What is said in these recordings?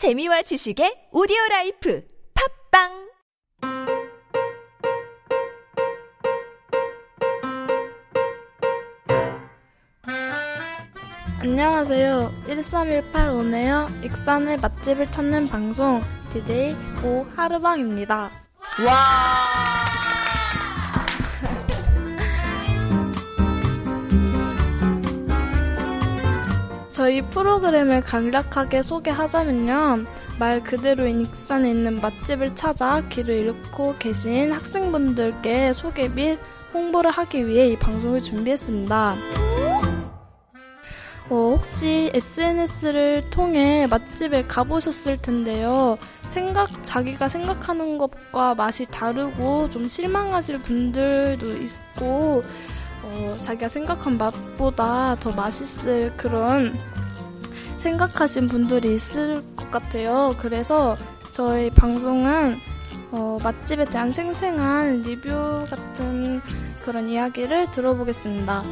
재미와 지식의 오디오 라이프 팝빵 안녕하세요. 1318 오네요. 익산의 맛집을 찾는 방송 DJ 오 하르방입니다. 저희 프로그램을 간략하게 소개하자면요. 말 그대로인 익산에 있는 맛집을 찾아 길을 잃고 계신 학생분들께 소개 및 홍보를 하기 위해 이 방송을 준비했습니다. 어, 혹시 SNS를 통해 맛집에 가보셨을 텐데요. 생각, 자기가 생각하는 것과 맛이 다르고 좀 실망하실 분들도 있고, 어, 자기가 생각한 맛보다 더 맛있을 그런 생각하신 분들이 있을 것 같아요. 그래서 저희 방송은 어, 맛집에 대한 생생한 리뷰 같은 그런 이야기를 들어보겠습니다.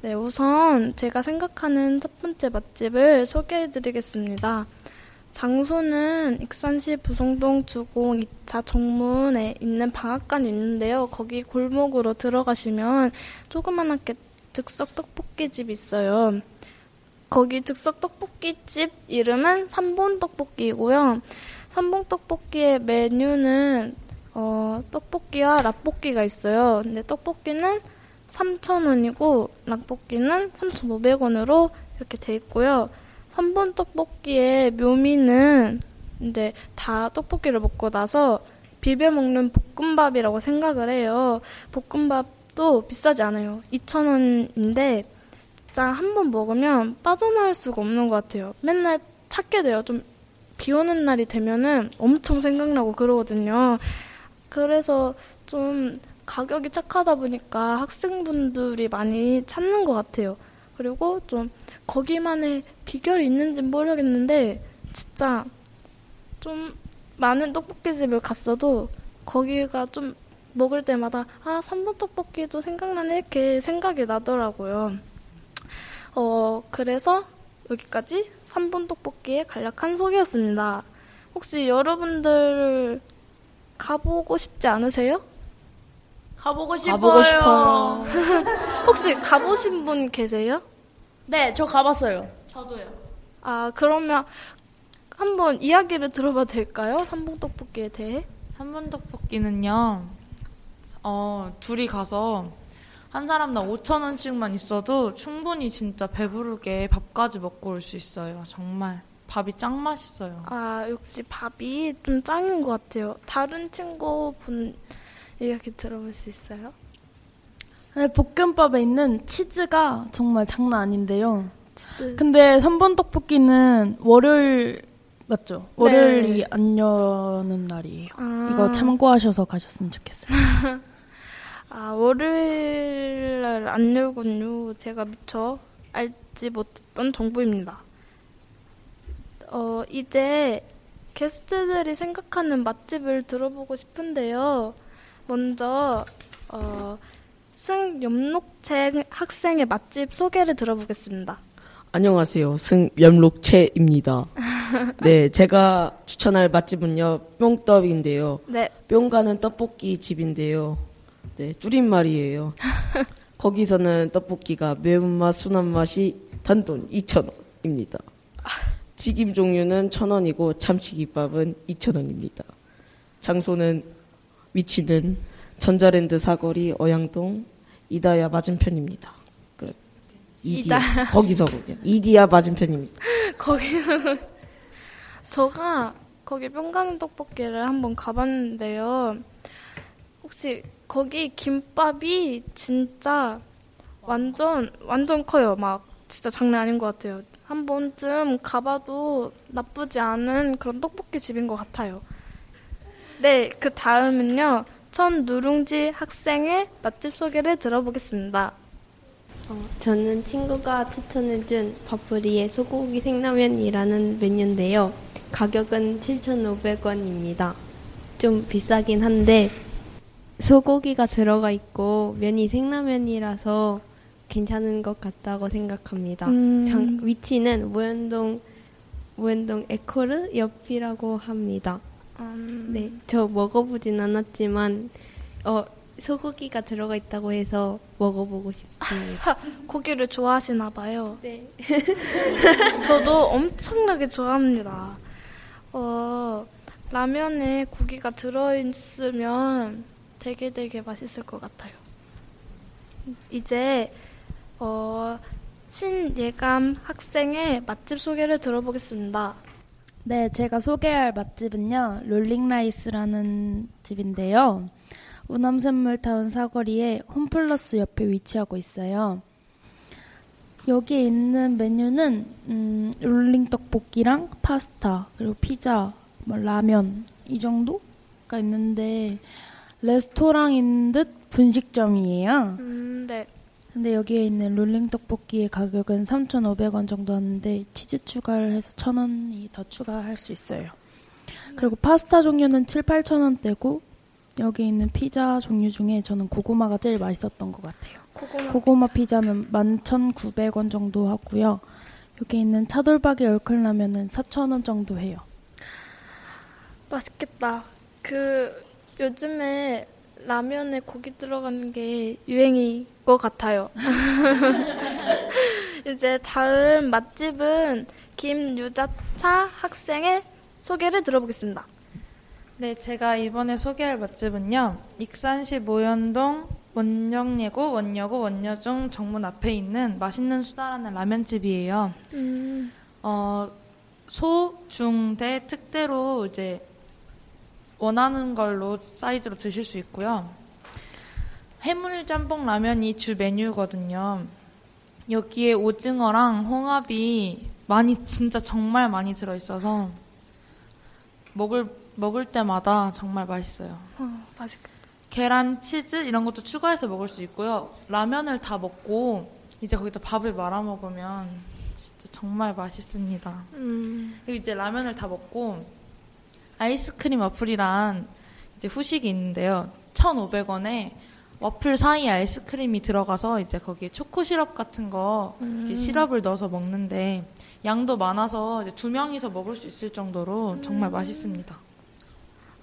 네, 우선 제가 생각하는 첫 번째 맛집을 소개해 드리겠습니다. 장소는 익산시 부송동 주공 2차 정문에 있는 방앗간이 있는데요. 거기 골목으로 들어가시면 조그만하게 즉석 떡볶이집이 있어요. 거기 즉석 떡볶이집 이름은 삼본 떡볶이고요. 삼본 떡볶이의 메뉴는 어, 떡볶이와 라볶이가 있어요. 근데 떡볶이는 3,000원이고 락볶이는 3,500원으로 이렇게 돼 있고요. 3번 떡볶이의 묘미는 이제 다 떡볶이를 먹고 나서 비벼 먹는 볶음밥이라고 생각을 해요. 볶음밥도 비싸지 않아요. 2,000원인데 진짜 한 번 먹으면 빠져나올 수가 없는 것 같아요. 맨날 찾게 돼요. 좀 비 오는 날이 되면은 엄청 생각나고 그러거든요. 그래서 좀 가격이 착하다 보니까 학생분들이 많이 찾는 것 같아요. 그리고 좀 거기만의 비결이 있는지는 모르겠는데 진짜 좀 많은 떡볶이집을 갔어도 거기가 좀 먹을 때마다 아 3번 떡볶이도 생각나네 이렇게 생각이 나더라고요. 어 그래서 여기까지 3번 떡볶이의 간략한 소개였습니다. 혹시 여러분들 가보고 싶지 않으세요? 가보고 싶어요. 가보고 싶어요. 혹시 가보신 분 계세요? 네, 저 가봤어요. 아, 그러면 한번 이야기를 들어봐도 될까요? 삼봉 떡볶이에 대해? 삼분 떡볶이는요, 어, 둘이 가서 한 사람당 5천 원씩만 있어도 충분히 진짜 배부르게 밥까지 먹고 올 수 있어요. 정말 밥이 짱 맛있어요. 아, 역시 밥이 좀 짱인 것 같아요. 다른 친구분 이야기 들어볼 수 있어요? 네, 볶음밥에 있는 치즈가 정말 장난 아닌데요. 치즈. 근데 3번 떡볶이는 월요일 맞죠? 월요일이 안 여는 날이에요. 아, 이거 참고하셔서 가셨으면 좋겠어요. 아, 월요일 날 안 열군요. 제가 미처 알지 못했던 정보입니다. 어, 이제 게스트들이 생각하는 맛집을 들어보고 싶은데요. 먼저, 어, 승 염록채 학생의 맛집 소개를 들어보겠습니다. 안녕하세요. 승 염록채입니다. 네, 제가 추천할 맛집은요, 뿅떡인데요. 네, 뿅 가는 떡볶이 집인데요. 네, 줄임말이에요. 거기서는 떡볶이가 매운맛, 순한맛이 단돈 2,000원입니다. 튀김 종류는 1,000원이고 참치김밥은 2,000원입니다. 장소는 위치는 전자랜드 사거리 어양동 이다야 맞은편입니다. 끝. 이디야. 거기서군요. 이디야 맞은편입니다. 거기는 저가 거기 뿅가는 떡볶이를 한번 가봤는데요. 혹시 거기 김밥이 진짜 완전 완전 커요. 막 진짜 장난 아닌 것 같아요. 한 번쯤 가봐도 나쁘지 않은 그런 떡볶이 집인 것 같아요. 네, 그 다음은요. 천 누룽지 학생의 맛집 소개를 들어보겠습니다. 어, 저는 친구가 추천해준 버프리의 소고기 생라면이라는 메뉴인데요. 가격은 7,500원입니다. 좀 비싸긴 한데 소고기가 들어가 있고 면이 생라면이라서 괜찮은 것 같다고 생각합니다. 음. 장- 위치는 무현동 무현동 에코르 옆이라고 합니다. 음, 네, 저 먹어보진 않았지만 어, 소고기가 들어가 있다고 해서 먹어보고 싶습니다. 고기를 좋아하시나 봐요. 네. 저도 엄청나게 좋아합니다. 어, 라면에 고기가 들어있으면 되게 되게 맛있을 것 같아요. 이제 어, 신예감 학생의 맛집 소개를 들어보겠습니다. 네, 제가 소개할 맛집은요, 롤링라이스라는 집인데요. 우남샘물타운 사거리에 홈플러스 옆에 위치하고 있어요. 여기에 있는 메뉴는, 음, 롤링 떡볶이랑 파스타, 그리고 피자, 뭐 라면, 이 정도가 있는데, 레스토랑인 듯 분식점이에요. 음, 네. 근데 여기에 있는 롤링 떡볶이의 가격은 3,500원 정도 하는데 치즈 추가를 해서 1,000원이 더 추가할 수 있어요. 그리고 파스타 종류는 7, 8,000원대고 여기 있는 피자 종류 중에 저는 고구마가 제일 맛있었던 것 같아요. 고구마. 고구마 피자 는 11,900원 정도 하고요. 여기 있는 차돌박이 얼큰라면은 4,000원 정도 해요. 맛있겠다. 그 요즘에 라면에 고기 들어가는 게 유행인 것 같아요. 이제 다음 맛집은 김유자차 학생의 소개를 들어보겠습니다. 네, 제가 이번에 소개할 맛집은요. 익산시 모현동 원정예고 원여고 원여중 정문 앞에 있는 맛있는 수다라는 라면집이에요. 음, 어, 소, 중, 대, 특대로 이제 원하는 걸로 사이즈로 드실 수 있고요. 해물 짬뽕 라면이 주 메뉴거든요. 여기에 오징어랑 홍합이 많이 진짜 정말 많이 들어 있어서 먹을 먹을 때마다 정말 맛있어요. 어, 맛있겠다. 계란, 치즈 이런 것도 추가해서 먹을 수 있고요. 라면을 다 먹고 이제 거기다 밥을 말아 먹으면 진짜 정말 맛있습니다. 음, 그리고 이제 라면을 다 먹고 아이스크림 와플이란 이제 후식이 있는데요. 1,500원에 와플 사이에 아이스크림이 들어가서 이제 거기에 초코 시럽 같은 거 이렇게 시럽을 넣어서 먹는데 양도 많아서 이제 두 명이서 먹을 수 있을 정도로 정말 맛있습니다.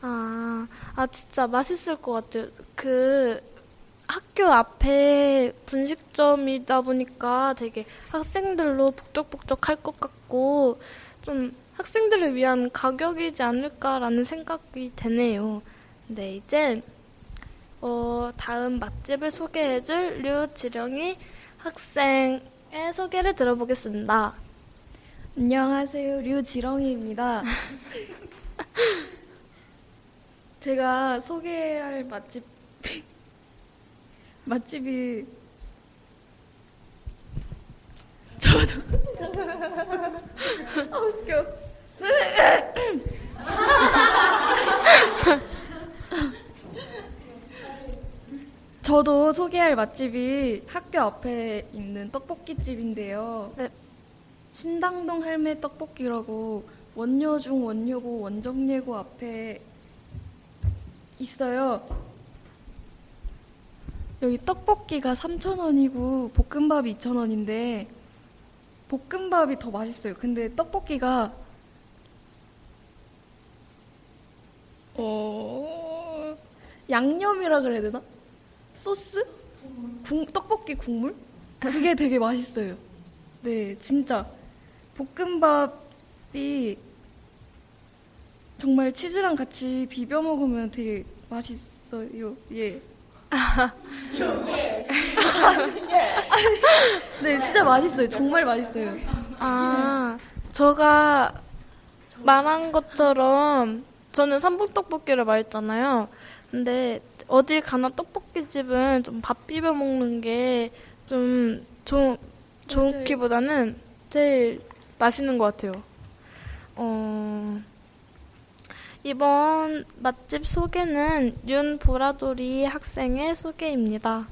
아, 아 진짜 맛있을 것 같아요. 그 학교 앞에 분식점이다 보니까 되게 학생들로 북적북적할 것 같고 좀 학생들을 위한 가격이지 않을까라는 생각이 되네요. 네, 이제 어, 다음 맛집을 소개해줄 류지령이 학생의 소개를 들어보겠습니다. 안녕하세요. 류지렁이입니다. 제가 소개할 맛집 맛집이 저도 아 웃겨. 저도 소개할 맛집이 학교 앞에 있는 떡볶이집인데요. 네. 신당동 할매 떡볶이라고 원여중 원여고 원정예고 앞에 있어요. 여기 떡볶이가 3,000원이고 볶음밥이 2,000원인데 볶음밥이 더 맛있어요. 근데 떡볶이가 어 양념이라 그래야 되나? 소스? 국- 떡볶이 국물? 그게 되게 맛있어요. 네, 진짜 볶음밥이 정말 치즈랑 같이 비벼 먹으면 되게 맛있어요. 예. 네, 진짜 맛있어요. 정말 맛있어요. 아, 제가 말한 것처럼 저는 삼봉떡볶이를 말했잖아요. 근데 어딜 가나 떡볶이 집은 좀 밥 비벼 먹는 게좀 좋기보다는 제일 맛있는 것 같아요. 어, 이번 맛집 소개는 윤보라돌이 학생의 소개입니다.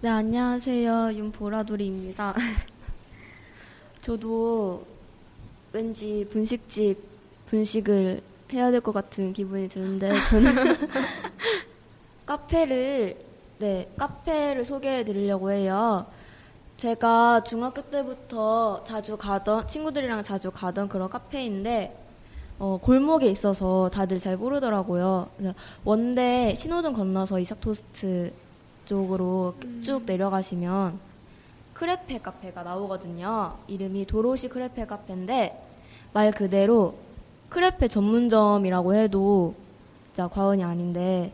네, 안녕하세요. 윤보라돌이입니다. 저도 왠지 분식집 분식을 해야 될 것 같은 기분이 드는데 저는 카페를 네, 카페를 소개해 드리려고 해요. 제가 중학교 때부터 자주 가던, 친구들이랑 자주 가던 그런 카페인데, 어, 골목에 있어서 다들 잘 모르더라고요. 원대 신호등 건너서 이삭토스트 쪽으로 쭉 내려가시면 크레페 카페가 나오거든요. 이름이 도로시 크레페 카페인데, 말 그대로 크레페 전문점이라고 해도 진짜 과언이 아닌데,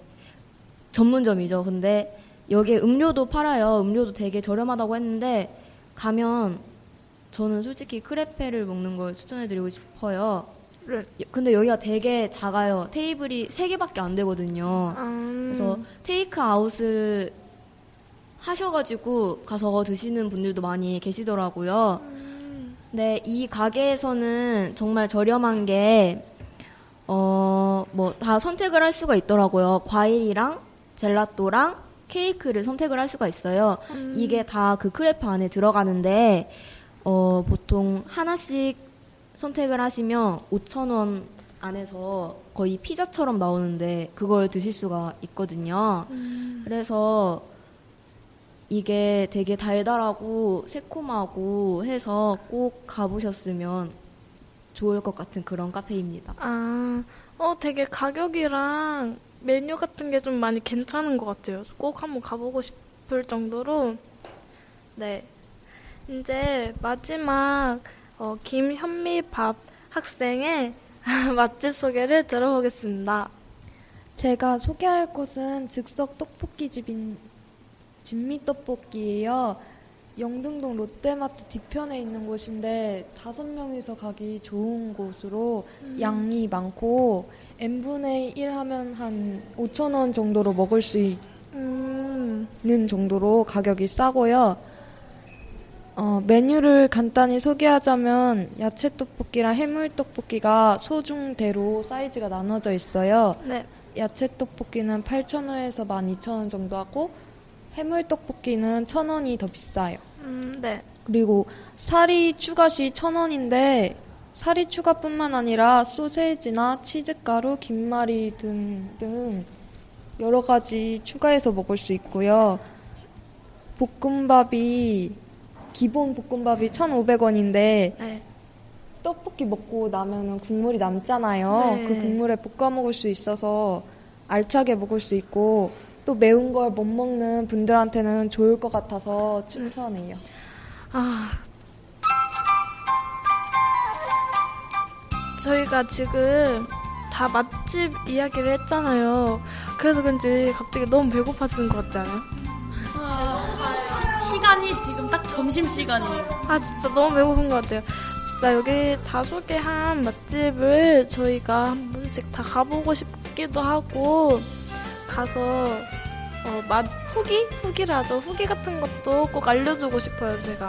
전문점이죠. 근데 여기에 음료도 팔아요. 음료도 되게 저렴하다고 했는데 가면 저는 솔직히 크레페를 먹는 걸 추천해드리고 싶어요. 네. 여- 근데 여기가 되게 작아요. 테이블이 세 개밖에 안 되거든요. 음, 그래서 테이크 아웃을 하셔가지고 가서 드시는 분들도 많이 계시더라고요. 네, 이 가게에서는 정말 저렴한 게, 어, 뭐, 다 선택을 할 수가 있더라고요. 과일이랑 젤라또랑 케이크를 선택을 할 수가 있어요. 이게 다 그 크레프 안에 들어가는데, 어, 보통 하나씩 선택을 하시면 5,000원 안에서 거의 피자처럼 나오는데, 그걸 드실 수가 있거든요. 그래서 이게 되게 달달하고 새콤하고 해서 꼭 가보셨으면 좋을 것 같은 그런 카페입니다. 아, 어, 되게 가격이랑 메뉴 같은 게 좀 많이 괜찮은 것 같아요. 꼭 한번 가보고 싶을 정도로. 네. 이제 마지막, 어, 김현미밥 학생의 맛집 소개를 들어보겠습니다. 제가 소개할 곳은 즉석 떡볶이집인 진미 떡볶이예요. 영등동 롯데마트 뒤편에 있는 곳인데 다섯 명이서 가기 좋은 곳으로 양이 많고 n분의 1 하면 한 5천 원 정도로 먹을 수 음, 있는 정도로 가격이 싸고요. 어, 메뉴를 간단히 소개하자면 야채 떡볶이랑 해물 떡볶이가 소중대로 사이즈가 나눠져 있어요. 네. 야채 떡볶이는 8,000원에서 12,000원 정도 하고 해물 떡볶이는 1,000원이 더 비싸요. 음, 네. 그리고 사리 추가 시 1,000원인데 사리 추가뿐만 아니라 소세지나 치즈가루, 김말이 등등 여러 가지 추가해서 먹을 수 있고요. 볶음밥이 기본 볶음밥이 1,500원인데 네. 떡볶이 먹고 나면은 국물이 남잖아요. 네. 그 국물에 볶아 먹을 수 있어서 알차게 먹을 수 있고 또 매운 걸 못 먹는 분들한테는 좋을 것 같아서 추천해요. 아. 저희가 지금 다 맛집 이야기를 했잖아요. 그래서 그런지 갑자기 너무 배고파지는 것 같지 않아요? 시, 시간이 지금 딱 점심 시간이에요. 아 진짜 너무 배고픈 것 같아요. 진짜 여기 다 소개한 맛집을 저희가 한 번씩 다 가보고 싶기도 하고 가서 어, 맛 후기 후기를 하죠. 후기 같은 것도 꼭 알려주고 싶어요 제가.